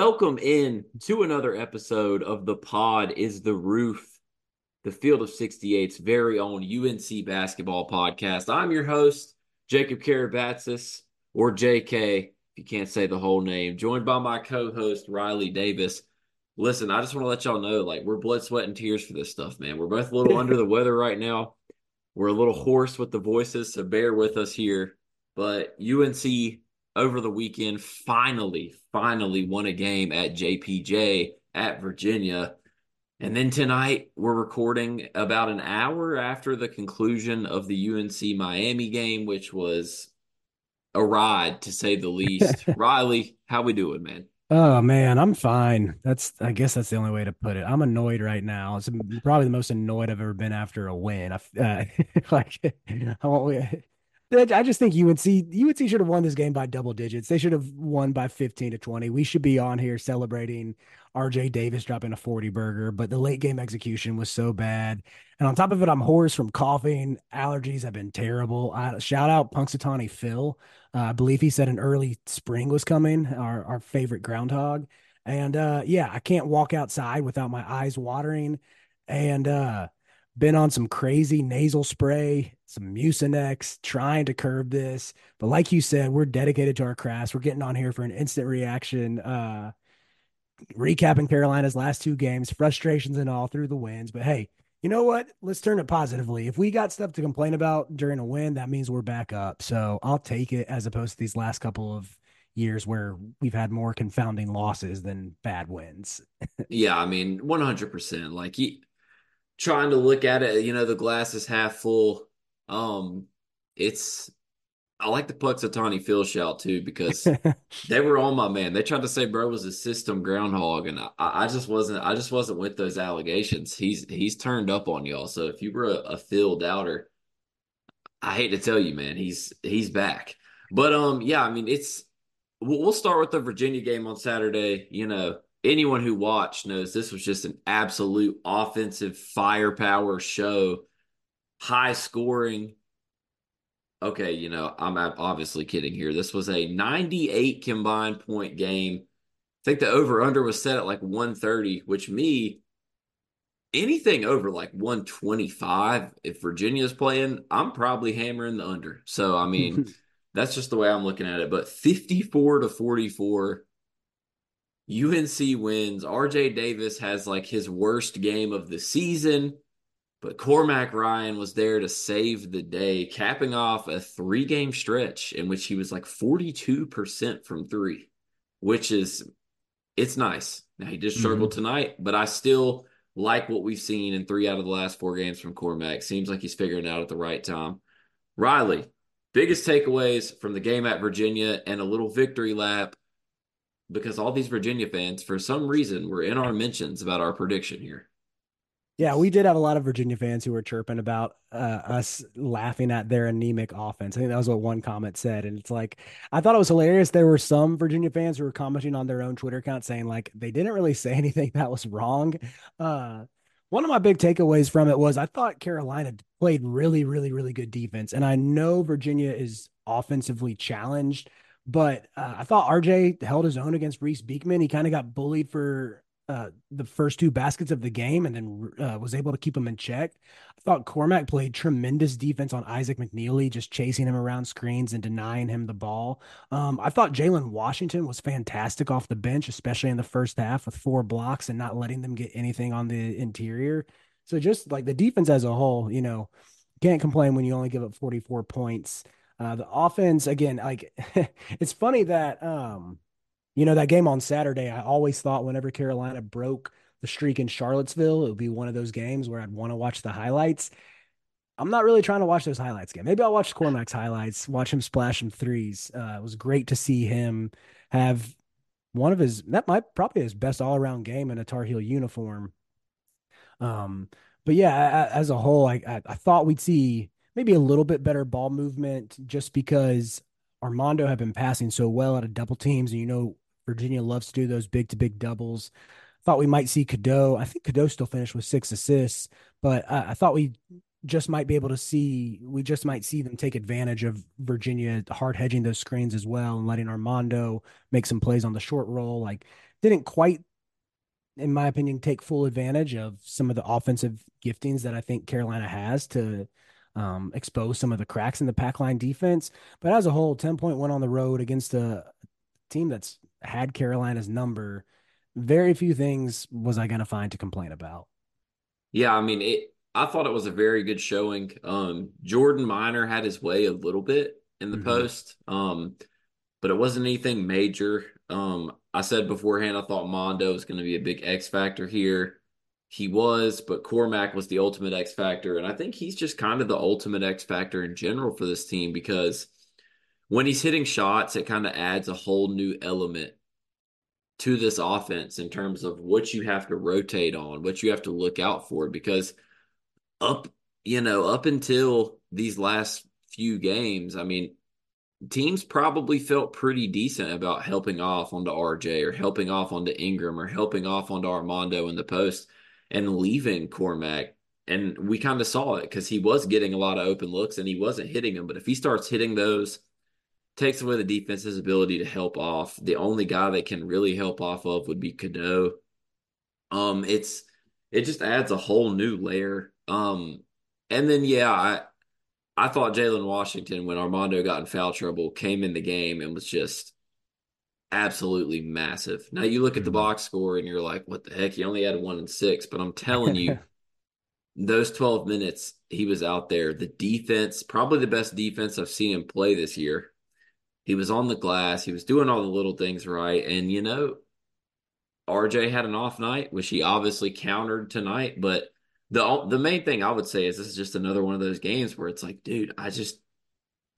Welcome in to another episode of the Pod is the Roof, the Field of 68's very own UNC basketball podcast. I'm your host, Jacob Karabatsos, or JK, if you can't say the whole name, joined by my co host, Riley Davis. Listen, I just want to let y'all know like, we're blood, sweat, and tears for this stuff, man. We're both a little under the weather right now. We're a little hoarse with the voices, so bear with us here. But UNC over the weekend finally, finally won a game at JPJ at Virginia. And then tonight, we're recording about an hour after the conclusion of the UNC Miami game, which was a ride to say the least. Riley, how we doing, man? Oh man, I'm fine. That's I guess that's the only way to put it. I'm annoyed right now. It's probably the most annoyed I've ever been after a win. I uh, like I won't I just think UNC UNC should have won this game by double digits. They should have won by 15 to 20. We should be on here celebrating RJ Davis dropping a 40 burger, but the late game execution was so bad. And on top of it, I'm hoarse from coughing. Allergies have been terrible. I, shout out Punxsutawney Phil. Uh, I believe he said an early spring was coming, our, our favorite groundhog. And uh, yeah, I can't walk outside without my eyes watering. And uh, been on some crazy nasal spray, some Mucinex, trying to curb this. But like you said, we're dedicated to our craft. We're getting on here for an instant reaction. Uh, recapping Carolina's last two games, frustrations and all through the wins. But hey, you know what? Let's turn it positively. If we got stuff to complain about during a win, that means we're back up. So I'll take it as opposed to these last couple of years where we've had more confounding losses than bad wins. yeah, I mean, 100%. Like, he, trying to look at it, you know, the glass is half full. Um, it's I like the Punxsutawney Phil shout too because they were on my man. They tried to say bro was a system groundhog, and I, I just wasn't. I just wasn't with those allegations. He's he's turned up on y'all. So if you were a, a Phil doubter, I hate to tell you, man, he's he's back. But um, yeah, I mean, it's we'll, we'll start with the Virginia game on Saturday. You know, anyone who watched knows this was just an absolute offensive firepower show, high scoring. Okay, you know, I'm obviously kidding here. This was a 98 combined point game. I think the over under was set at like 130, which me, anything over like 125, if Virginia's playing, I'm probably hammering the under. So, I mean, that's just the way I'm looking at it. But 54 to 44 UNC wins. RJ Davis has like his worst game of the season, but Cormac Ryan was there to save the day, capping off a three game stretch in which he was like 42% from three, which is, it's nice. Now he just struggled mm-hmm. tonight, but I still like what we've seen in three out of the last four games from Cormac. Seems like he's figuring it out at the right time. Riley, biggest takeaways from the game at Virginia and a little victory lap because all these Virginia fans, for some reason, were in our mentions about our prediction here. Yeah, we did have a lot of Virginia fans who were chirping about uh, us laughing at their anemic offense. I think that was what one comment said, and it's like I thought it was hilarious. There were some Virginia fans who were commenting on their own Twitter account saying like they didn't really say anything that was wrong. Uh, One of my big takeaways from it was I thought Carolina played really, really, really good defense. And I know Virginia is offensively challenged, but uh, I thought RJ held his own against Reece Beekman. He kind of got bullied for uh, the first two baskets of the game and then uh, was able to keep him in check. I thought Cormac played tremendous defense on Isaac McNeely, just chasing him around screens and denying him the ball. Um, I thought Jalen Washington was fantastic off the bench, especially in the first half with four blocks and not letting them get anything on the interior. So just like the defense as a whole, you know, can't complain when you only give up 44 points. Uh, the offense, again, like it's funny that um, you know, that game on Saturday, I always thought whenever Carolina broke the streak in Charlottesville, it would be one of those games where I'd want to watch the highlights. I'm not really trying to watch those highlights again. Maybe I'll watch Cormac's highlights, watch him splash some threes. Uh, it was great to see him have one of his that might probably his best all around game in a Tar Heel uniform. Um, but yeah, as a whole, I, I, I thought we'd see maybe a little bit better ball movement just because Armando had been passing so well out of double teams, and you know Virginia loves to do those big to big doubles. Thought we might see Cadeau. I think Cadeau still finished with six assists, but I, I thought we just might be able to see we just might see them take advantage of Virginia hard hedging those screens as well and letting Armando make some plays on the short roll. Like didn't quite, in my opinion, take full advantage of some of the offensive giftings that I think Carolina has to um, expose some of the cracks in the pack line defense. But as a whole, 10 point win on the road against a team that's had Carolina's number, very few things was I going to find to complain about. Yeah, I mean, it. I thought it was a very good showing. Um, Jordan Minor had his way a little bit in the mm-hmm. post, um, but it wasn't anything major. Um, I said beforehand I thought Mondo was going to be a big X factor here. He was, but Cormac was the ultimate X factor, and I think he's just kind of the ultimate X factor in general for this team because when he's hitting shots, it kind of adds a whole new element to this offense in terms of what you have to rotate on, what you have to look out for. Because up, you know, up until these last few games, I mean, teams probably felt pretty decent about helping off onto RJ or helping off onto Ingram or helping off onto Armando in the post and leaving Cormac. And we kind of saw it because he was getting a lot of open looks and he wasn't hitting them. But if he starts hitting those, takes away the defense's ability to help off. The only guy that can really help off of would be Cadeau. Um, it's it just adds a whole new layer. Um, and then yeah, I I thought Jalen Washington when Armando got in foul trouble came in the game and was just absolutely massive. Now you look at the mm-hmm. box score and you're like, what the heck? He only had one and six, but I'm telling you, those 12 minutes he was out there. The defense, probably the best defense I've seen him play this year. He was on the glass. He was doing all the little things right. And, you know, RJ had an off night, which he obviously countered tonight. But the the main thing I would say is this is just another one of those games where it's like, dude, I just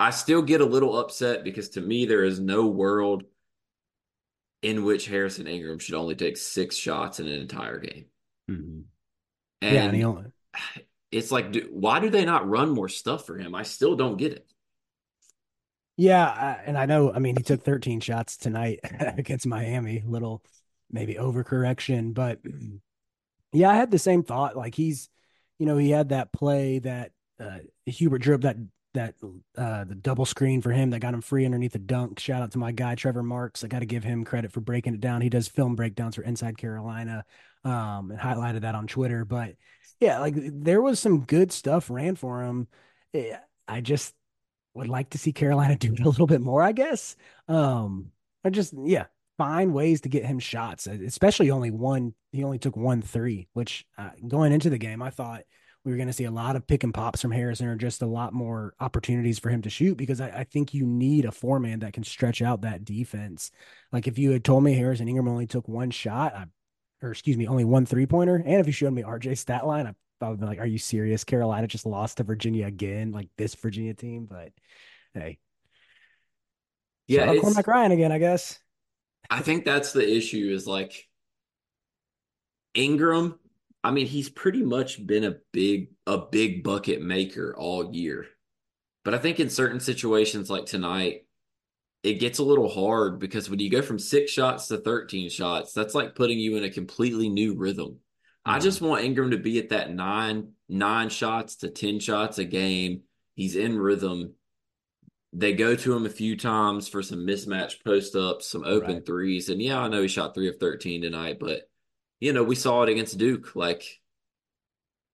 I still get a little upset because to me there is no world in which Harrison Ingram should only take six shots in an entire game. Mm-hmm. And, yeah, and only... it's like, why do they not run more stuff for him? I still don't get it. Yeah, and I know. I mean, he took 13 shots tonight against Miami. Little maybe overcorrection, but yeah, I had the same thought. Like he's, you know, he had that play that uh, Hubert drove that that uh, the double screen for him that got him free underneath the dunk. Shout out to my guy Trevor Marks. I got to give him credit for breaking it down. He does film breakdowns for Inside Carolina, um, and highlighted that on Twitter. But yeah, like there was some good stuff ran for him. I just would like to see Carolina do it a little bit more, I guess. Um, I just yeah, find ways to get him shots, especially only one. He only took one three, which uh, going into the game, I thought we were going to see a lot of pick and pops from Harrison, or just a lot more opportunities for him to shoot because I, I think you need a four man that can stretch out that defense. Like if you had told me Harrison Ingram only took one shot, I, or excuse me, only one three pointer, and if you showed me RJ stat line, I I would be like, "Are you serious? Carolina just lost to Virginia again, like this Virginia team." But hey, yeah, Cormac Ryan again, I guess. I think that's the issue. Is like Ingram. I mean, he's pretty much been a big a big bucket maker all year, but I think in certain situations like tonight, it gets a little hard because when you go from six shots to 13 shots, that's like putting you in a completely new rhythm I just want Ingram to be at that nine nine shots to ten shots a game. He's in rhythm. They go to him a few times for some mismatch post ups, some open right. threes, and yeah, I know he shot three of thirteen tonight, but you know we saw it against Duke. Like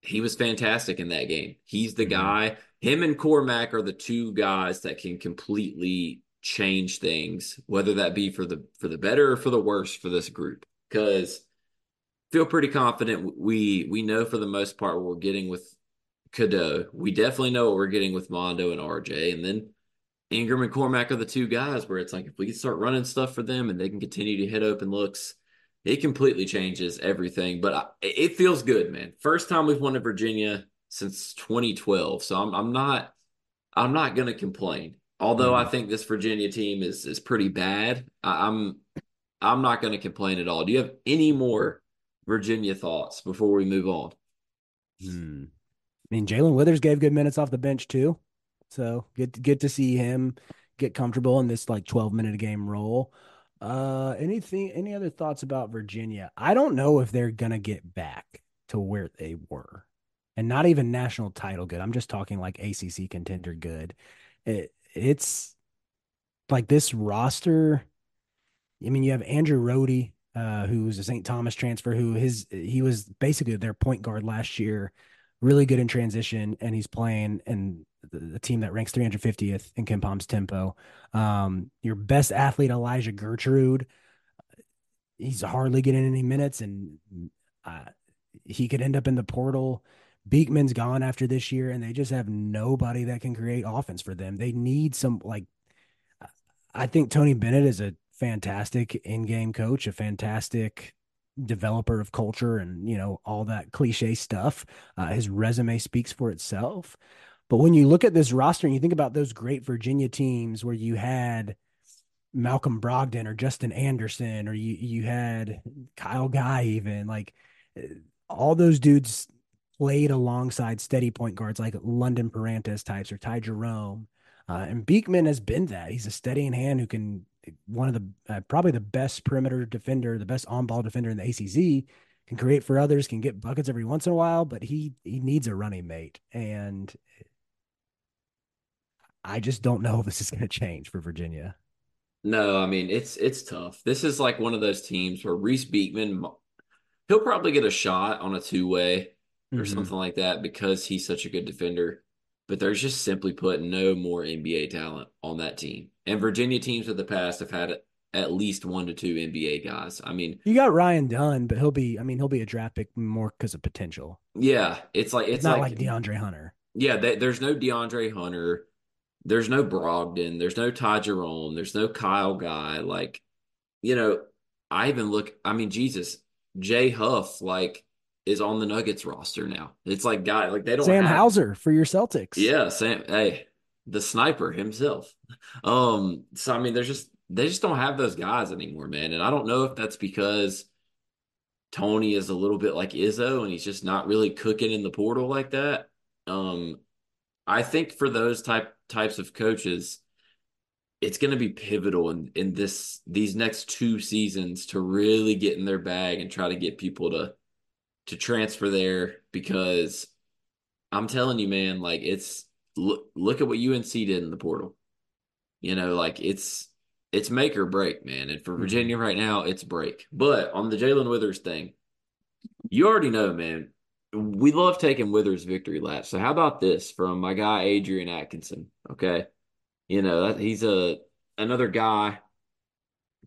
he was fantastic in that game. He's the mm-hmm. guy. Him and Cormac are the two guys that can completely change things, whether that be for the for the better or for the worse for this group. Because feel pretty confident we we know for the most part what we're getting with Cadeau. We definitely know what we're getting with Mondo and RJ, and then Ingram and Cormac are the two guys where it's like if we can start running stuff for them and they can continue to hit open looks, it completely changes everything. But I, it feels good, man. First time we've won in Virginia since 2012, so I'm I'm not I'm not gonna complain. Although mm. I think this Virginia team is is pretty bad, I, I'm I'm not going to complain at all. Do you have any more Virginia thoughts before we move on? Hmm. I mean, Jae'Lyn Withers gave good minutes off the bench too, so good good to see him get comfortable in this like 12 minute game role. Uh, anything? Any other thoughts about Virginia? I don't know if they're gonna get back to where they were, and not even national title good. I'm just talking like ACC contender good. It, it's like this roster. I mean, you have Andrew Rohde, uh, who was a St. Thomas transfer, who his he was basically their point guard last year, really good in transition, and he's playing in the, the team that ranks 350th in KenPom's tempo. Um, your best athlete, Elijah Gertrude, he's hardly getting any minutes, and uh, he could end up in the portal. Beekman's gone after this year, and they just have nobody that can create offense for them. They need some like. I think Tony Bennett is a fantastic in-game coach, a fantastic developer of culture, and you know all that cliche stuff. Uh, his resume speaks for itself. But when you look at this roster and you think about those great Virginia teams where you had Malcolm Brogdon or Justin Anderson or you you had Kyle Guy even like all those dudes played alongside steady point guards like London Perrantes types or Ty Jerome. Uh, and Beekman has been that. He's a steady in hand who can one of the uh, probably the best perimeter defender, the best on ball defender in the ACC. Can create for others, can get buckets every once in a while, but he he needs a running mate, and I just don't know if this is going to change for Virginia. No, I mean it's it's tough. This is like one of those teams where Reece Beekman, he'll probably get a shot on a two way or mm-hmm. something like that because he's such a good defender. But there's just simply put no more NBA talent on that team. And Virginia teams of the past have had at least one to two NBA guys. I mean, you got Ryan Dunn, but he'll be. I mean, he'll be a draft pick more because of potential. Yeah, it's like it's, it's not like, like, DeAndre Hunter. Yeah, they, there's no DeAndre Hunter. There's no Brogdon. There's no Ty Jerome. There's no Kyle Guy. Like, you know, I even look. I mean, Jesus, Jay Huff. Like, is on the Nuggets roster now. It's like guy like they don't Sam have, Hauser for your Celtics. Yeah, Sam. Hey, the sniper himself. Um, so I mean, there's just they just don't have those guys anymore, man. And I don't know if that's because Tony is a little bit like Izzo and he's just not really cooking in the portal like that. Um, I think for those type types of coaches, it's going to be pivotal in in this these next two seasons to really get in their bag and try to get people to to transfer there because I'm telling you, man, like it's look look at what UNC did in the portal. You know, like it's it's make or break, man. And for mm-hmm. Virginia right now, it's break. But on the Jae'Lyn Withers thing, you already know, man. We love taking Withers victory laps. So how about this from my guy Adrian Atkinson? Okay, you know he's a another guy,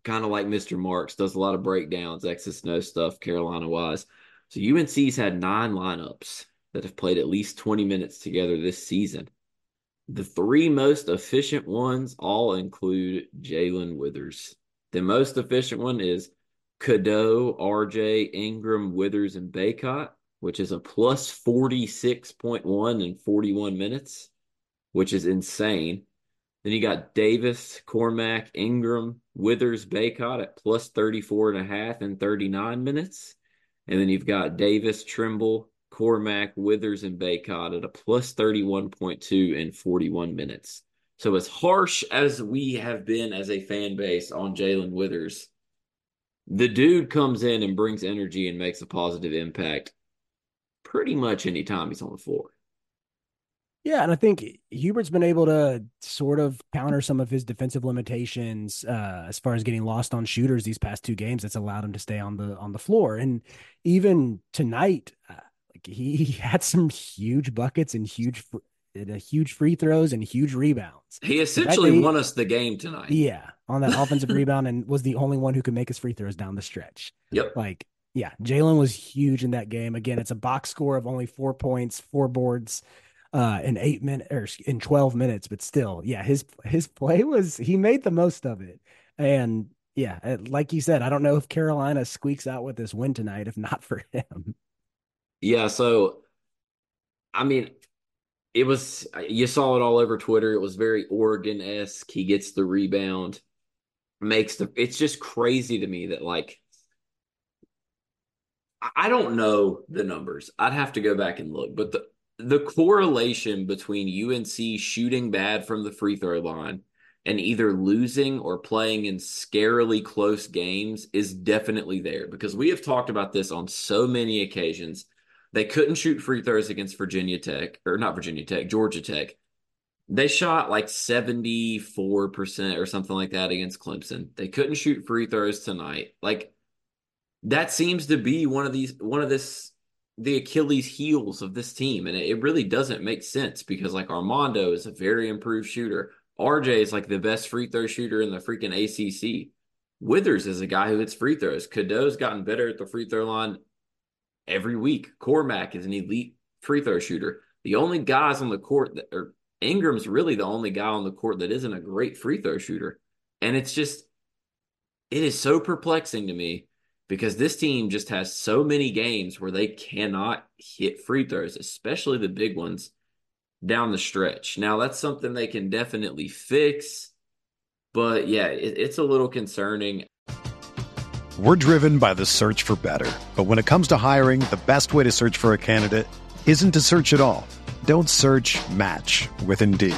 kind of like Mr. Marks, does a lot of breakdowns, X's no stuff, Carolina wise. So UNC's had nine lineups that have played at least 20 minutes together this season. The three most efficient ones all include Jae'Lyn Withers. The most efficient one is Cadeau, RJ, Ingram, Withers, and Bacot, which is a plus 46.1 in 41 minutes, which is insane. Then you got Davis, Cormac, Ingram, Withers, Bacot at plus 34 and a half in 39 minutes. And then you've got Davis, Trimble, Cormac, Withers, and Bacot at a plus 31.2 in 41 minutes. So, as harsh as we have been as a fan base on Jae'Lyn Withers, the dude comes in and brings energy and makes a positive impact pretty much anytime he's on the floor. Yeah, and I think Hubert's been able to sort of counter some of his defensive limitations uh, as far as getting lost on shooters these past two games. That's allowed him to stay on the on the floor, and even tonight, uh, like he, he, had some huge buckets and huge uh, huge free throws and huge rebounds. He essentially won us the game tonight. Yeah, on that offensive rebound, and was the only one who could make his free throws down the stretch. Yep, like yeah, Jalen was huge in that game. Again, it's a box score of only four points, four boards uh in eight minutes or in 12 minutes but still yeah his his play was he made the most of it. And yeah uh, like you said i don't know if carolina squeaks out with this win tonight if not for him. Yeah so i mean it was you saw it all over twitter. It was very oregon-esque. He gets the rebound makes the it's just crazy to me that like I don't know the numbers. I'd have to go back and look, but the the correlation between UNC shooting bad from the free throw line and either losing or playing in scarily close games is definitely there because we have talked about this on so many occasions. They couldn't shoot free throws against Virginia Tech, or not Virginia Tech, Georgia Tech. They shot like 74% or something like that against Clemson. They couldn't shoot free throws tonight. Like that seems to be one of these one of this the Achilles heels of this team. And it really doesn't make sense because like Armando is a very improved shooter. RJ is like the best free throw shooter in the freaking ACC. Withers is a guy who hits free throws. Cadeau's gotten better at the free throw line every week. Cormac is an elite free throw shooter. The only guys on the court that or Ingram's really the only guy on the court that isn't a great free throw shooter. And it's just it is so perplexing to me because this team just has so many games where they cannot hit free throws, especially the big ones down the stretch. Now, that's something they can definitely fix, but yeah, it, it's a little concerning. We're driven by the search for better. But when it comes to hiring, the best way to search for a candidate isn't to search at all. Don't search match with Indeed.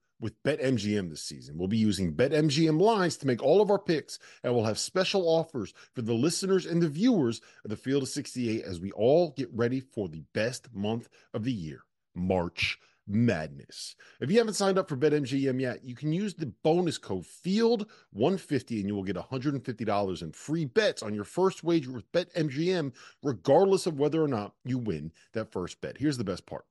with BetMGM this season. We'll be using BetMGM lines to make all of our picks, and we'll have special offers for the listeners and the viewers of the Field of 68 as we all get ready for the best month of the year, March Madness. If you haven't signed up for BetMGM yet, you can use the bonus code FIELD150 and you will get $150 in free bets on your first wager with BetMGM, regardless of whether or not you win that first bet. Here's the best part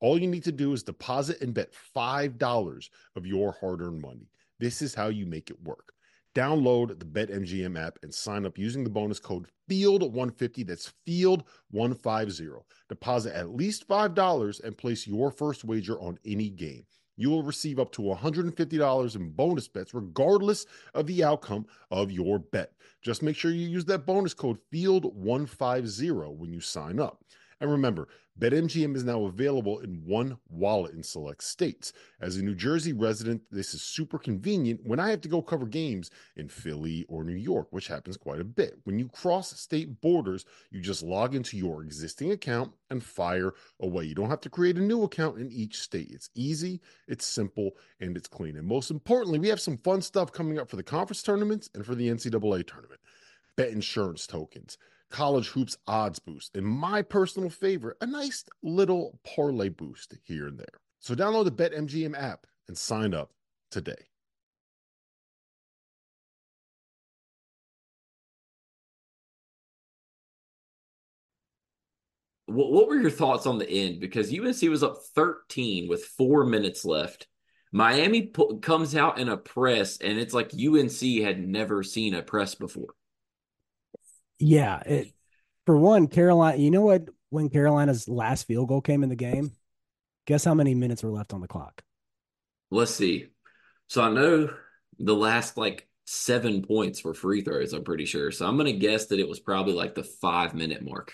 All you need to do is deposit and bet $5 of your hard earned money. This is how you make it work. Download the BetMGM app and sign up using the bonus code FIELD150. That's FIELD150. Deposit at least $5 and place your first wager on any game. You will receive up to $150 in bonus bets, regardless of the outcome of your bet. Just make sure you use that bonus code FIELD150 when you sign up. And remember, BetMGM is now available in one wallet in select states. As a New Jersey resident, this is super convenient when I have to go cover games in Philly or New York, which happens quite a bit. When you cross state borders, you just log into your existing account and fire away. You don't have to create a new account in each state. It's easy, it's simple, and it's clean. And most importantly, we have some fun stuff coming up for the conference tournaments and for the NCAA tournament. Bet insurance tokens college hoops odds boost, and my personal favorite, a nice little parlay boost here and there. So download the BetMGM app and sign up today. What, were your thoughts on the end? Because UNC was up 13 with four minutes left. Miami comes out in a press, and it's like UNC had never seen a press before. Yeah, it, for one, Carolina. You know what? When Carolina's last field goal came in the game, guess how many minutes were left on the clock? Let's see. So I know the last like seven points were free throws. I'm pretty sure. So I'm gonna guess that it was probably like the five minute mark.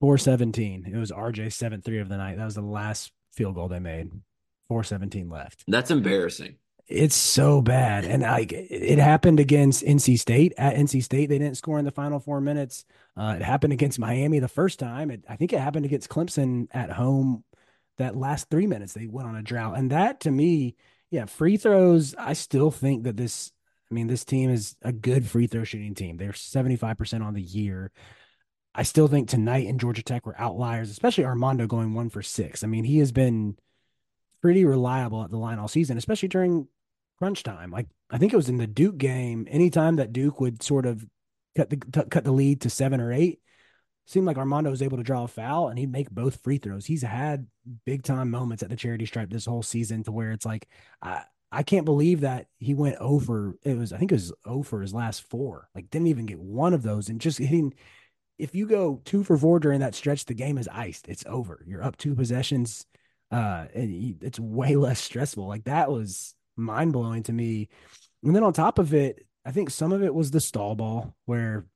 Four seventeen. It was RJ seven three of the night. That was the last field goal they made. Four seventeen left. That's embarrassing. It's so bad, and like it happened against NC State. At NC State, they didn't score in the final four minutes. Uh, it happened against Miami the first time. It, I think it happened against Clemson at home. That last three minutes, they went on a drought, and that to me, yeah, free throws. I still think that this. I mean, this team is a good free throw shooting team. They're seventy five percent on the year. I still think tonight in Georgia Tech were outliers, especially Armando going one for six. I mean, he has been pretty reliable at the line all season, especially during crunch time. Like I think it was in the Duke game. Anytime that Duke would sort of cut the t- cut the lead to seven or eight, seemed like Armando was able to draw a foul and he'd make both free throws. He's had big time moments at the charity stripe this whole season to where it's like I I can't believe that he went over. It was I think it was over his last four. Like didn't even get one of those and just hitting. If you go two for four during that stretch, the game is iced. It's over. You're up two possessions. Uh, and it's way less stressful. Like that was mind blowing to me. And then on top of it, I think some of it was the stall ball where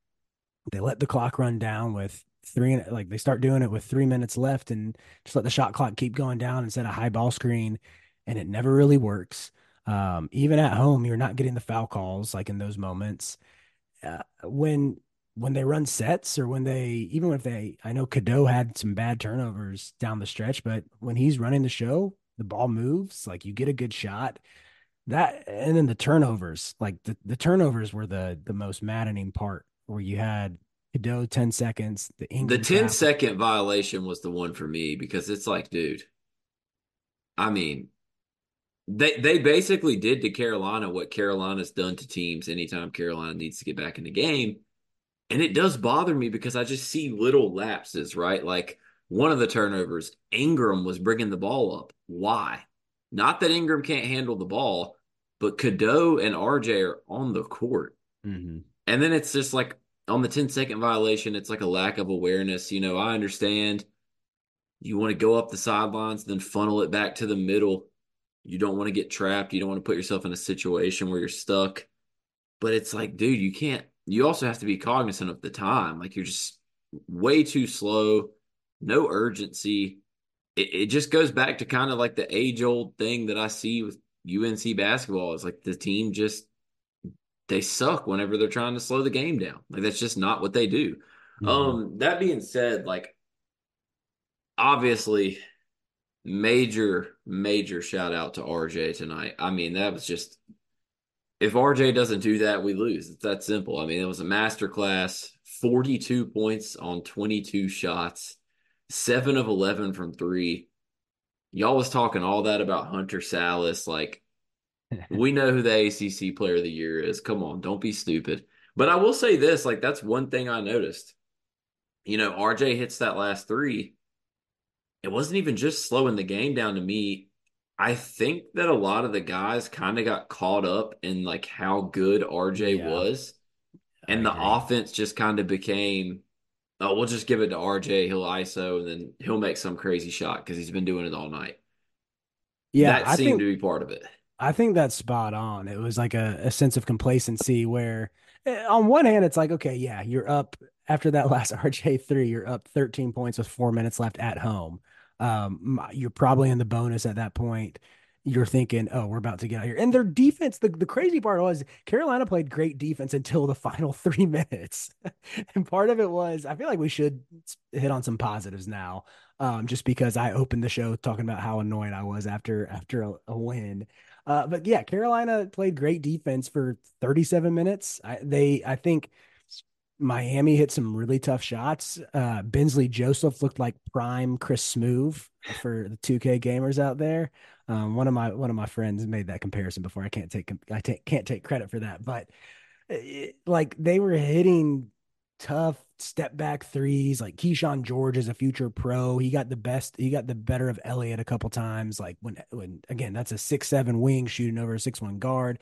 they let the clock run down with three, like they start doing it with three minutes left and just let the shot clock keep going down instead of high ball screen. And it never really works. Um, even at home, you're not getting the foul calls like in those moments. Uh, when when they run sets or when they even if they I know Cadeau had some bad turnovers down the stretch, but when he's running the show, the ball moves, like you get a good shot that and then the turnovers like the, the turnovers were the the most maddening part where you had Cadeau 10 seconds the Ingram the 10 second violation was the one for me because it's like dude I mean they they basically did to Carolina what Carolina's done to teams anytime Carolina needs to get back in the game. And it does bother me because I just see little lapses right? Like one of the turnovers Ingram was bringing the ball up. Why not that Ingram can't handle the ball, but Cadeau and RJ are on the court. Mm-hmm. And then it's just like on the 10 second violation, it's like a lack of awareness. You know, I understand you want to go up the sidelines, then funnel it back to the middle. You don't want to get trapped. You don't want to put yourself in a situation where you're stuck. But it's like, dude, you can't, you also have to be cognizant of the time. Like you're just way too slow, no urgency it, it just goes back to kind of like the age old thing that I see with UNC basketball It's like the team just they suck whenever they're trying to slow the game down. Like that's just not what they do. Mm-hmm. Um that being said, like obviously major major shout out to RJ tonight. I mean, that was just if RJ doesn't do that, we lose. It's that simple. I mean, it was a master class, 42 points on 22 shots seven of 11 from three. Y'all was talking all that about Hunter Sallis. Like, we know who the ACC player of the year is. Come on, don't be stupid. But I will say this like, that's one thing I noticed. You know, RJ hits that last three, it wasn't even just slowing the game down to me. I think that a lot of the guys kind of got caught up in like how good RJ Yeah. was. And the offense just kind of became, oh, we'll just give it to RJ. He'll ISO and then he'll make some crazy shot because he's been doing it all night. Yeah, that I seemed think to be part of it. I think that's spot on. It was like a, a sense of complacency where, eh, on one hand, it's like, okay, yeah, you're up after that last RJ three, you're up 13 points with four minutes left at home. Um, you're probably in the bonus at that point. You're thinking, oh, we're about to get out here. And their defense, the, the crazy part was Carolina played great defense until the final three minutes. and part of it was, I feel like we should hit on some positives now. Um, just because I opened the show talking about how annoyed I was after after a, a win. Uh, but yeah, Carolina played great defense for 37 minutes. I, they, I think Miami hit some really tough shots. Uh, Bensley Joseph looked like prime Chris Smoove for the 2K gamers out there. Um, one of my one of my friends made that comparison before. I can't take I can't take credit for that, but it, like they were hitting tough step back threes. Like Keyshawn George is a future pro. He got the best. He got the better of Elliot a couple times. Like when when again, that's a six seven wing shooting over a six one guard.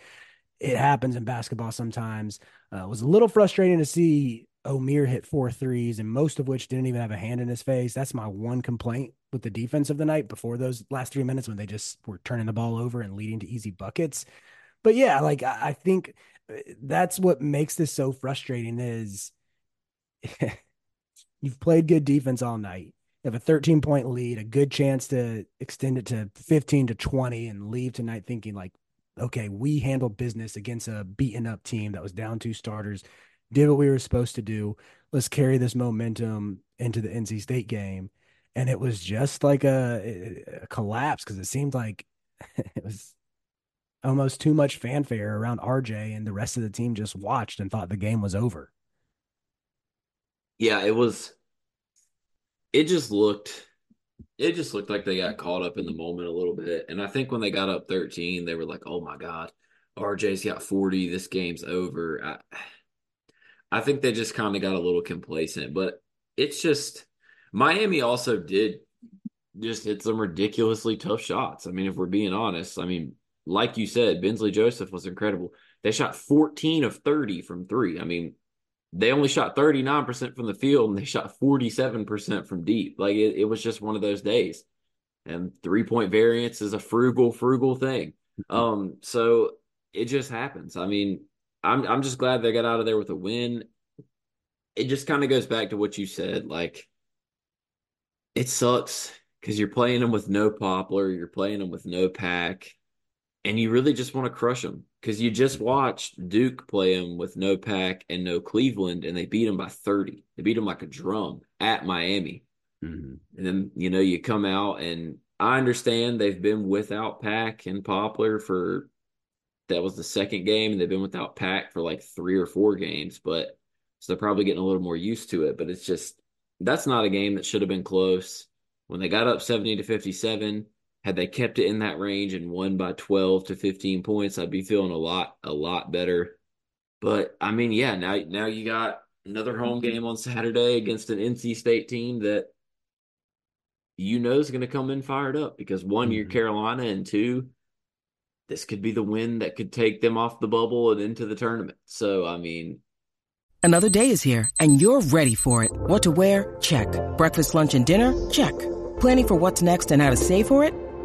It happens in basketball sometimes. Uh, it was a little frustrating to see Omier hit four threes, and most of which didn't even have a hand in his face. That's my one complaint with the defense of the night before those last three minutes when they just were turning the ball over and leading to easy buckets. But yeah, like I, I think uh, that's what makes this so frustrating is you've played good defense all night. You have a 13 point lead, a good chance to extend it to 15 to 20 and leave tonight thinking like, okay, we handled business against a beaten up team that was down two starters, did what we were supposed to do. Let's carry this momentum into the NC State game. And it was just like a, eh, a collapse because it seemed like it was almost too much fanfare around RJ, and the rest of the team just watched and thought the game was over. Yeah, it was. It just looked. It just looked like they got caught up in the moment a little bit, and I think when they got up thirteen, they were like, "Oh my God, RJ's got forty. This game's over." I, I think they just kind of got a little complacent, but it's just Miami also did just hit some ridiculously tough shots. I mean, if we're being honest, I mean, like you said, Bensley Joseph was incredible. They shot 14 of 30 from three. I mean, they only shot 39% from the field and they shot 47% from deep. Like it, it was just one of those days. And three point variance is a frugal, frugal thing. Um, so it just happens. I mean, I'm I'm just glad they got out of there with a win. It just kind of goes back to what you said. Like it sucks because you're playing them with no Poplar, you're playing them with no Pack, and you really just want to crush them because you just watched Duke play them with no Pack and no Cleveland, and they beat them by 30. They beat them like a drum at Miami. Mm-hmm. And then, you know, you come out and I understand they've been without Pack and Poplar for that was the second game, and they've been without Pack for like three or four games, but so they're probably getting a little more used to it. But it's just that's not a game that should have been close. When they got up 70 to 57, had they kept it in that range and won by 12 to 15 points, I'd be feeling a lot, a lot better. But I mean, yeah, now now you got another home game on Saturday against an NC State team that you know is going to come in fired up because one, you're Mhm. Carolina, and two, this could be the win that could take them off the bubble and into the tournament. So, I mean, Another day is here, and you're ready for it. What to wear? Check. Breakfast, lunch, and dinner? Check. Planning for what's next and how to save for it?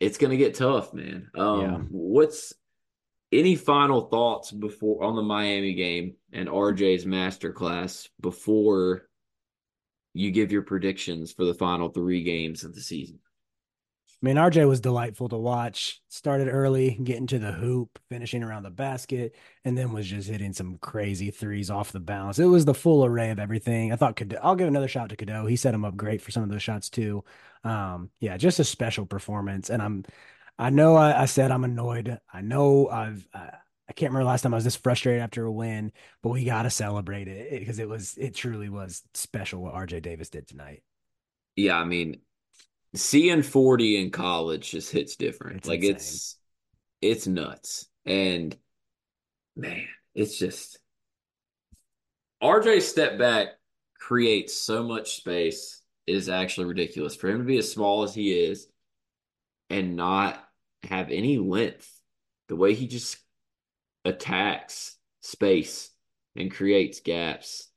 It's going to get tough, man. Um, Yeah. what's any final thoughts before on the Miami game and RJ's masterclass before you give your predictions for the final three games of the season? I mean, RJ was delightful to watch. Started early, getting to the hoop, finishing around the basket, and then was just hitting some crazy threes off the bounce. It was the full array of everything. I thought Cadeau, I'll give another shot to Cadeau. He set him up great for some of those shots too. Um, yeah, just a special performance. And I'm, I know I, I said I'm annoyed. I know I've, I, I can't remember last time I was this frustrated after a win, but we got to celebrate it because it was, it truly was special what RJ Davis did tonight. Yeah, I mean, seeing 40 in college just hits different. It's like insane. it's it's nuts. And man, it's just RJ step back creates so much space. It is actually ridiculous for him to be as small as he is and not have any length. The way he just attacks space and creates gaps.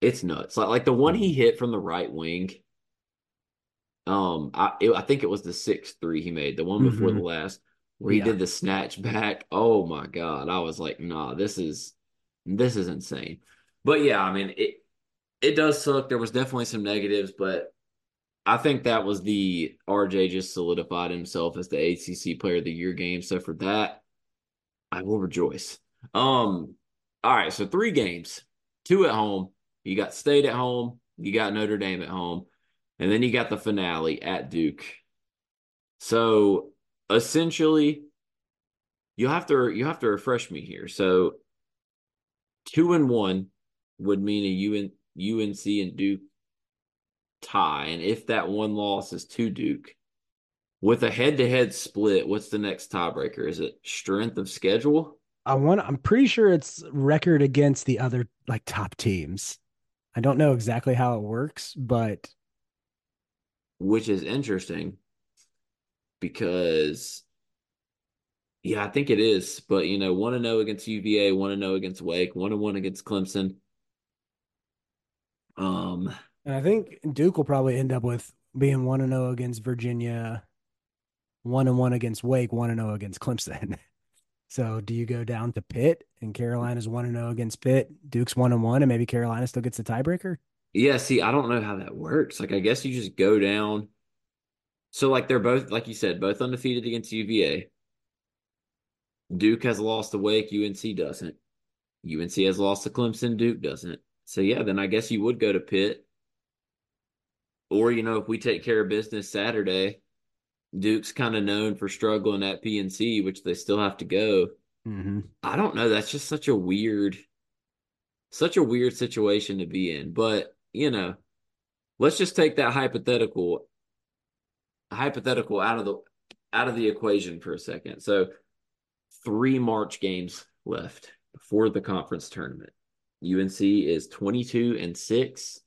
It's nuts. Like like the one he mm-hmm. hit from the right wing um, I it, I think it was the sixth three he made, the one before mm-hmm. the last, where he yeah. did the snatch back. Oh my god, I was like, nah, this is this is insane. But yeah, I mean it it does suck. There was definitely some negatives, but I think that was the RJ just solidified himself as the ACC Player of the Year game. So for that, I will rejoice. Um, all right, so three games, two at home. You got State at home. You got Notre Dame at home. And then you got the finale at Duke. So essentially, you have to you have to refresh me here. So two and one would mean a UN, UNC and Duke tie. And if that one loss is to Duke, with a head to head split, what's the next tiebreaker? Is it strength of schedule? I want I'm pretty sure it's record against the other like top teams. I don't know exactly how it works, but which is interesting because yeah, I think it is. But you know, one to know against UVA, one to know against Wake, one to one against Clemson. Um, and I think Duke will probably end up with being one to know against Virginia, one and one against Wake, one to know against Clemson. so, do you go down to Pitt and Carolina's one to know against Pitt, Duke's one and one, and maybe Carolina still gets the tiebreaker? Yeah, see, I don't know how that works. Like, I guess you just go down. So, like, they're both, like you said, both undefeated against UVA. Duke has lost to Wake, UNC doesn't. UNC has lost to Clemson, Duke doesn't. So, yeah, then I guess you would go to Pitt. Or, you know, if we take care of business Saturday, Duke's kind of known for struggling at PNC, which they still have to go. Mm-hmm. I don't know. That's just such a weird, such a weird situation to be in. But you know, let's just take that hypothetical hypothetical out of the out of the equation for a second. So, three March games left before the conference tournament. UNC is 22 and 6.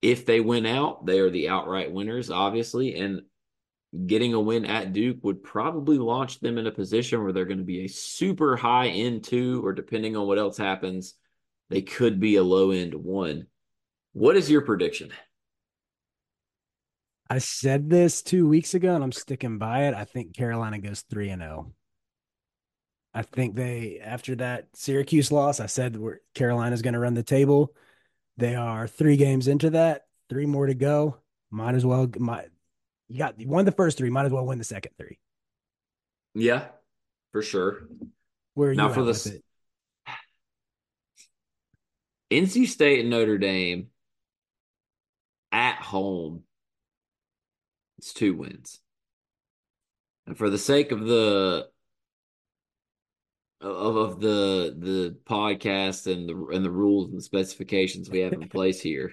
If they win out, they are the outright winners, obviously, and getting a win at Duke would probably launch them in a position where they're going to be a super high end two, or depending on what else happens, they could be a low end one. What is your prediction? I said this two weeks ago and I'm sticking by it. I think Carolina goes 3 and 0. I think they, after that Syracuse loss, I said Carolina's going to run the table. They are three games into that, three more to go. Might as well, might, you got you won the first three, might as well win the second three. Yeah, for sure. Where are now you for the NC State and Notre Dame at home, it's two wins. And for the sake of the of, of the the podcast and the and the rules and the specifications we have in place here,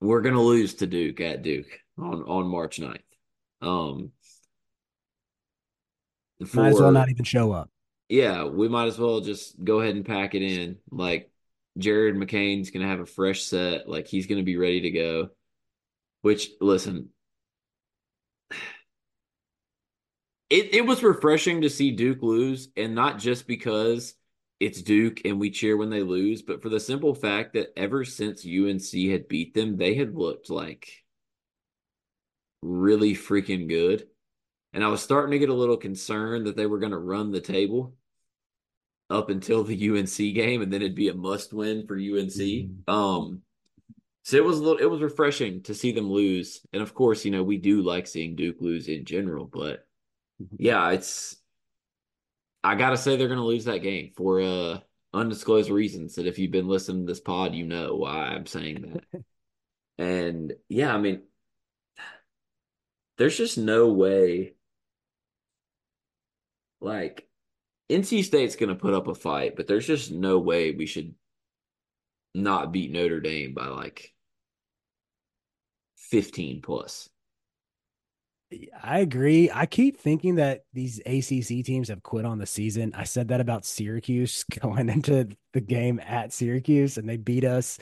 we're gonna lose to Duke at Duke on on March 9th. Um for, might as well not even show up. Yeah, we might as well just go ahead and pack it in. Like Jared McCain's going to have a fresh set. Like he's going to be ready to go. Which, listen, it, it was refreshing to see Duke lose, and not just because it's Duke and we cheer when they lose, but for the simple fact that ever since UNC had beat them, they had looked like really freaking good. And I was starting to get a little concerned that they were going to run the table up until the UNC game, and then it'd be a must win for UNC. Mm-hmm. Um, so it was a little, it was refreshing to see them lose, and of course, you know we do like seeing Duke lose in general, but mm-hmm. yeah, it's I gotta say they're gonna lose that game for uh undisclosed reasons. That if you've been listening to this pod, you know why I'm saying that. and yeah, I mean, there's just no way. Like NC State's going to put up a fight, but there's just no way we should not beat Notre Dame by like 15 plus. I agree. I keep thinking that these ACC teams have quit on the season. I said that about Syracuse going into the game at Syracuse and they beat us.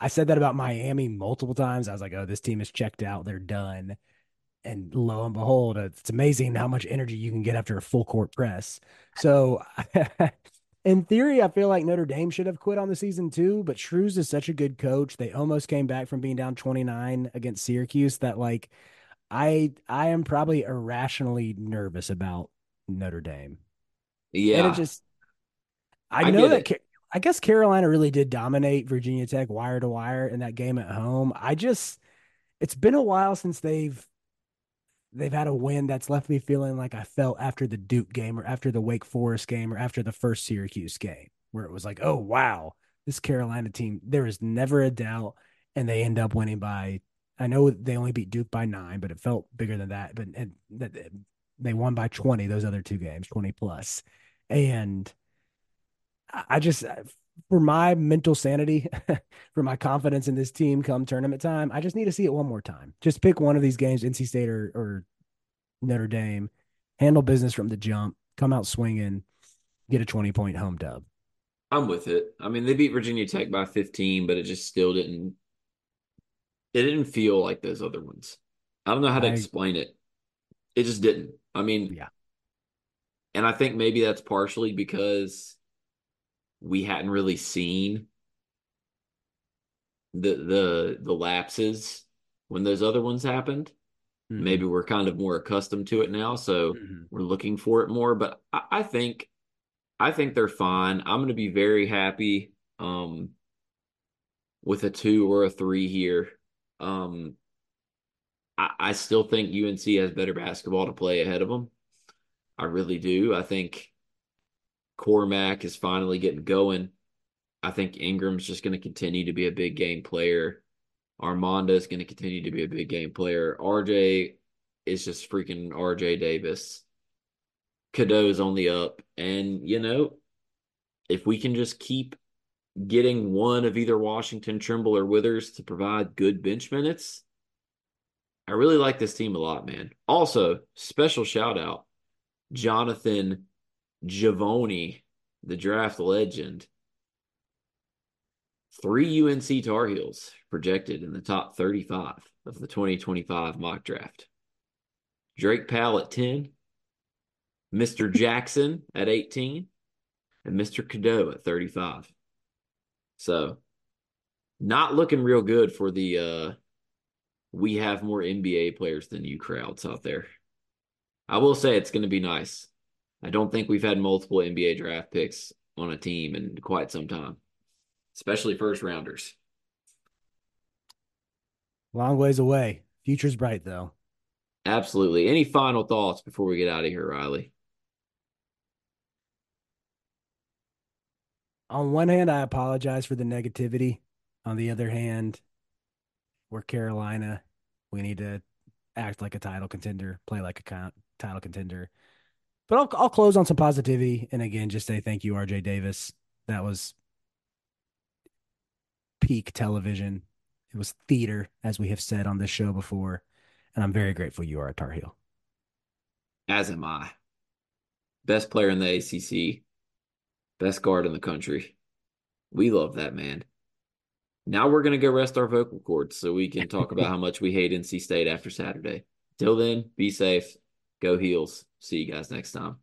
I said that about Miami multiple times. I was like, oh, this team is checked out. They're done. And lo and behold, it's amazing how much energy you can get after a full court press. So, in theory, I feel like Notre Dame should have quit on the season too. But Shrews is such a good coach. They almost came back from being down 29 against Syracuse that, like, I I am probably irrationally nervous about Notre Dame. Yeah, and it just I, I know that I guess Carolina really did dominate Virginia Tech wire to wire in that game at home. I just it's been a while since they've they've had a win that's left me feeling like I felt after the Duke game or after the Wake Forest game or after the first Syracuse game, where it was like, oh wow, this Carolina team, there is never a doubt, and they end up winning by. I know they only beat Duke by nine, but it felt bigger than that. But and that they won by twenty those other two games, twenty plus, and I just for my mental sanity, for my confidence in this team come tournament time, I just need to see it one more time. Just pick one of these games, NC State or, or Notre Dame, handle business from the jump, come out swinging, get a 20 point home dub. I'm with it. I mean, they beat Virginia Tech by 15, but it just still didn't. It didn't feel like those other ones. I don't know how to I, explain it. It just didn't. I mean, yeah. And I think maybe that's partially because we hadn't really seen the the the lapses when those other ones happened. Mm-hmm. Maybe we're kind of more accustomed to it now, so mm-hmm. we're looking for it more. But I, I think I think they're fine. I'm going to be very happy um, with a two or a three here. Um, I, I still think UNC has better basketball to play ahead of them. I really do. I think Cormac is finally getting going. I think Ingram's just going to continue to be a big game player. Armando is going to continue to be a big game player. RJ is just freaking RJ Davis. Cadeau's on the up. And, you know, if we can just keep getting one of either Washington, Trimble, or Withers to provide good bench minutes, I really like this team a lot, man. Also, special shout out Jonathan Givony, the draft legend. Three UNC Tar Heels projected in the top 35 of the 2025 mock draft. Drake Powell at 10, Mr. Jackson at 18, and Mr. Cadeau at 35. So, not looking real good for the uh we have more NBA players than you crowds out there. I will say it's going to be nice I don't think we've had multiple NBA draft picks on a team in quite some time, especially first rounders. Long ways away. Future's bright, though. Absolutely. Any final thoughts before we get out of here, Riley? On one hand, I apologize for the negativity. On the other hand, we're Carolina. We need to act like a title contender, play like a title contender. But I'll I'll close on some positivity and again just say thank you, RJ Davis. That was peak television. It was theater, as we have said on this show before. And I'm very grateful you are a Tar Heel. As am I. Best player in the ACC, best guard in the country. We love that man. Now we're going to go rest our vocal cords so we can talk about how much we hate NC State after Saturday. Till then, be safe. Go Heels. See you guys next time.